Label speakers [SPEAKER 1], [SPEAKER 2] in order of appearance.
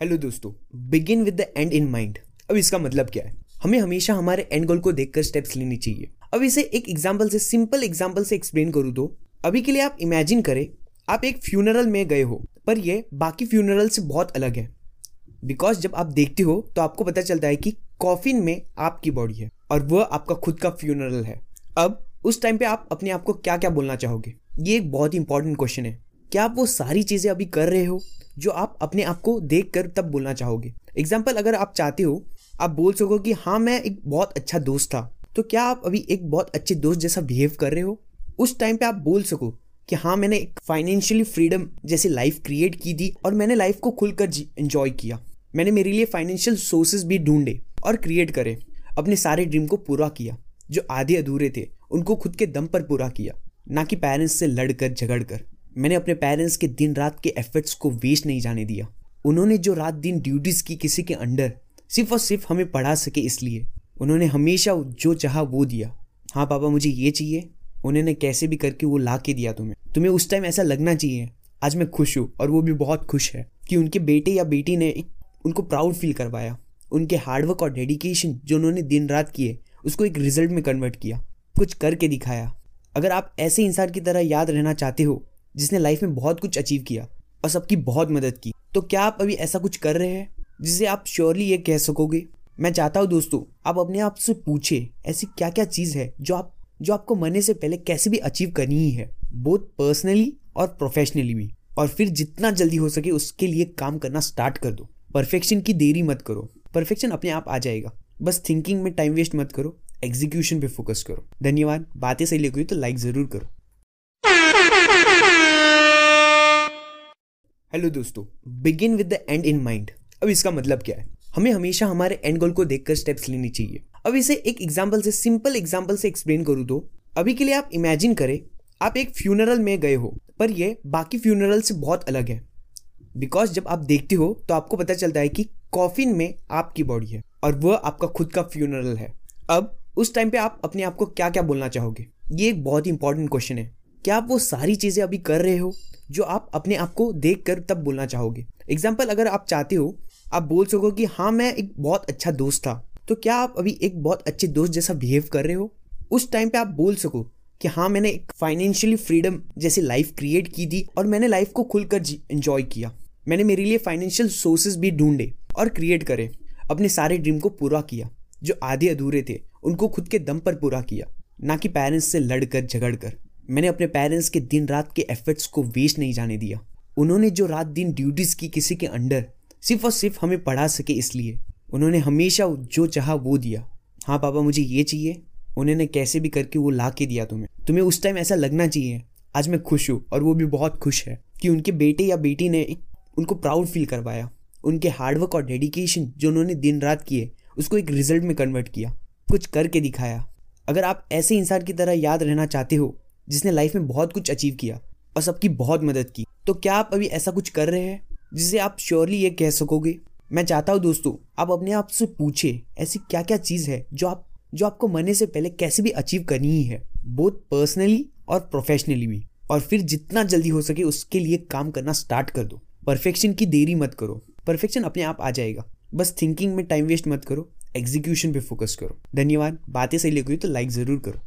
[SPEAKER 1] Hello दोस्तों begin with the end in mind अब इसका मतलब क्या है? हमें हमेशा हमारे एंड गोल को देखकर स्टेप्स लेनी चाहिए। अब इसे एक एग्जांपल से सिंपल एग्जांपल से एक्सप्लेन करूँ तो? अभी के लिए आप इमेजिन करें, आप एक फ्यूनरल में गए हो, पर ये बाकी फ्यूनरल से बहुत अलग है। बिकॉज़ जब आप देखते हो तो आपको पता चलता है कि कॉफिन में आपकी बॉडी है, और वह आपका खुद का फ्यूनरल है। अब उस टाइम पे आप अपने आप को क्या क्या बोलना चाहोगे? ये एक बहुत ही इंपॉर्टेंट क्वेश्चन है। क्या आप वो सारी चीज़ें अभी कर रहे हो? जो आप अपने आप को देख कर तब बोलना चाहोगे। एग्ज़ाम्पल अगर आप चाहते हो, आप बोल सको कि हाँ मैं एक बहुत अच्छा दोस्त था। तो क्या आप अभी एक बहुत अच्छे दोस्त जैसा बिहेव कर रहे हो? उस टाइम पे आप बोल सको कि हाँ मैंने एक फाइनेंशियली फ्रीडम जैसी लाइफ क्रिएट की थी और मैंने लाइफ को खुलकर एंजॉय किया। मैंने मेरे लिए फाइनेंशियल सोर्सेज भी ढूंढे और क्रिएट करे। अपने सारे ड्रीम को पूरा किया। जो आधे अधूरे थे, उनको खुद के दम पर पूरा किया। ना कि पेरेंट्स से लड़कर झगड़ कर मैंने अपने पेरेंट्स के दिन रात के एफर्ट्स को वेस्ट नहीं जाने दिया। उन्होंने जो रात दिन ड्यूटीज़ की किसी के अंडर सिर्फ़ और सिर्फ़ हमें पढ़ा सके इसलिए। उन्होंने हमेशा जो चाहा वो दिया। हाँ पापा, मुझे ये चाहिए। उन्होंने कैसे भी करके वो ला के दिया तुम्हें। तुम्हें उस टाइम ऐसा लगना चाहिए। आज मैं खुश हूँ और वो भी बहुत खुश है कि उनके बेटे या बेटी ने एक, उनको प्राउड फील करवाया। उनके हार्डवर्क और डेडिकेशन जो उन्होंने दिन रात किए, उसको एक रिज़ल्ट में कन्वर्ट किया। कुछ करके दिखाया। अगर आप ऐसे इंसान की तरह याद रहना चाहते हो जिसने लाइफ में बहुत कुछ अचीव किया और सबकी बहुत मदद की। तो क्या आप अभी ऐसा कुछ कर रहे हैं जिसे आप श्योरली ये कह सकोगे? मैं चाहता हूँ दोस्तों, आप अपने आप से पूछे, ऐसी क्या क्या चीज़ है जो आप, जो आपको मरने से पहले कैसे भी अचीव करनी ही है बोथ पर्सनली और प्रोफेशनली भी। और फिर जितना जल्दी हो सके उसके लिए काम करना स्टार्ट कर दो। परफेक्शन की देरी मत करो। परफेक्शन अपने आप आ जाएगा। बस थिंकिंग में टाइम वेस्ट मत करो। एग्जीक्यूशन पे फोकस करो। धन्यवाद। बातें सही लगी तो लाइक ज़रूर करो। हेलो दोस्तों begin with the end in mind अब इसका मतलब क्या है? हमें हमेशा हमारे एंड गोल को देखकर स्टेप्स लेनी चाहिए। अब इसे एक एग्जांपल से सिंपल एग्जांपल से एक्सप्लेन करूँ तो? अभी के लिए आप इमेजिन करें, आप एक फ्यूनरल में गए हो, पर ये बाकी फ्यूनरल से बहुत अलग है। बिकॉज़ जब आप देखते हो तो आपको पता चलता है कि कॉफिन में आपकी बॉडी है, और वह आपका खुद का फ्यूनरल है। अब उस टाइम पे आप अपने आप को क्या क्या बोलना चाहोगे? ये एक बहुत ही इंपॉर्टेंट क्वेश्चन है। क्या आप वो सारी चीज़ें अभी कर रहे हो? जो आप अपने आप को देख कर तब बोलना चाहोगे। एग्ज़ाम्पल अगर आप चाहते हो, आप बोल सको कि हाँ मैं एक बहुत अच्छा दोस्त था। तो क्या आप अभी एक बहुत अच्छे दोस्त जैसा बिहेव कर रहे हो? उस टाइम पे आप बोल सको कि हाँ मैंने एक फाइनेंशियली फ्रीडम जैसी लाइफ क्रिएट की थी और मैंने लाइफ को खुलकर एंजॉय किया। मैंने मेरे लिए फाइनेंशियल सोर्सेज भी ढूंढे और क्रिएट करे। अपने सारे ड्रीम को पूरा किया। जो आधे अधूरे थे, उनको खुद के दम पर पूरा किया। ना कि पेरेंट्स से लड़कर झगड़ कर मैंने अपने पेरेंट्स के दिन रात के एफर्ट्स को वेस्ट नहीं जाने दिया। उन्होंने जो रात दिन ड्यूटीज़ की किसी के अंडर सिर्फ़ और सिर्फ़ हमें पढ़ा सके इसलिए। उन्होंने हमेशा जो चाहा वो दिया। हाँ पापा, मुझे ये चाहिए। उन्होंने कैसे भी करके वो ला के दिया तुम्हें। तुम्हें उस टाइम ऐसा लगना चाहिए। आज मैं खुश हूँ और वो भी बहुत खुश है कि उनके बेटे या बेटी ने एक उनको प्राउड फील करवाया। उनके हार्डवर्क और डेडिकेशन जो उन्होंने दिन रात किए, उसको एक रिज़ल्ट में कन्वर्ट किया। कुछ करके दिखाया। अगर आप ऐसे इंसान की तरह याद रहना चाहते हो जिसने लाइफ में बहुत कुछ अचीव किया और सबकी बहुत मदद की। तो क्या आप अभी ऐसा कुछ कर रहे हैं जिसे आप श्योरली ये कह सकोगे? मैं चाहता हूँ दोस्तों, आप अपने आप से पूछे, ऐसी क्या क्या चीज़ है जो आप, जो आपको मरने से पहले कैसे भी अचीव करनी ही है बोथ पर्सनली और प्रोफेशनली भी। और फिर जितना जल्दी हो सके उसके लिए काम करना स्टार्ट कर दो। परफेक्शन की देरी मत करो। परफेक्शन अपने आप आ जाएगा। बस थिंकिंग में टाइम वेस्ट मत करो। एग्जीक्यूशन पे फोकस करो। धन्यवाद। बातें सही लगी तो लाइक ज़रूर करो।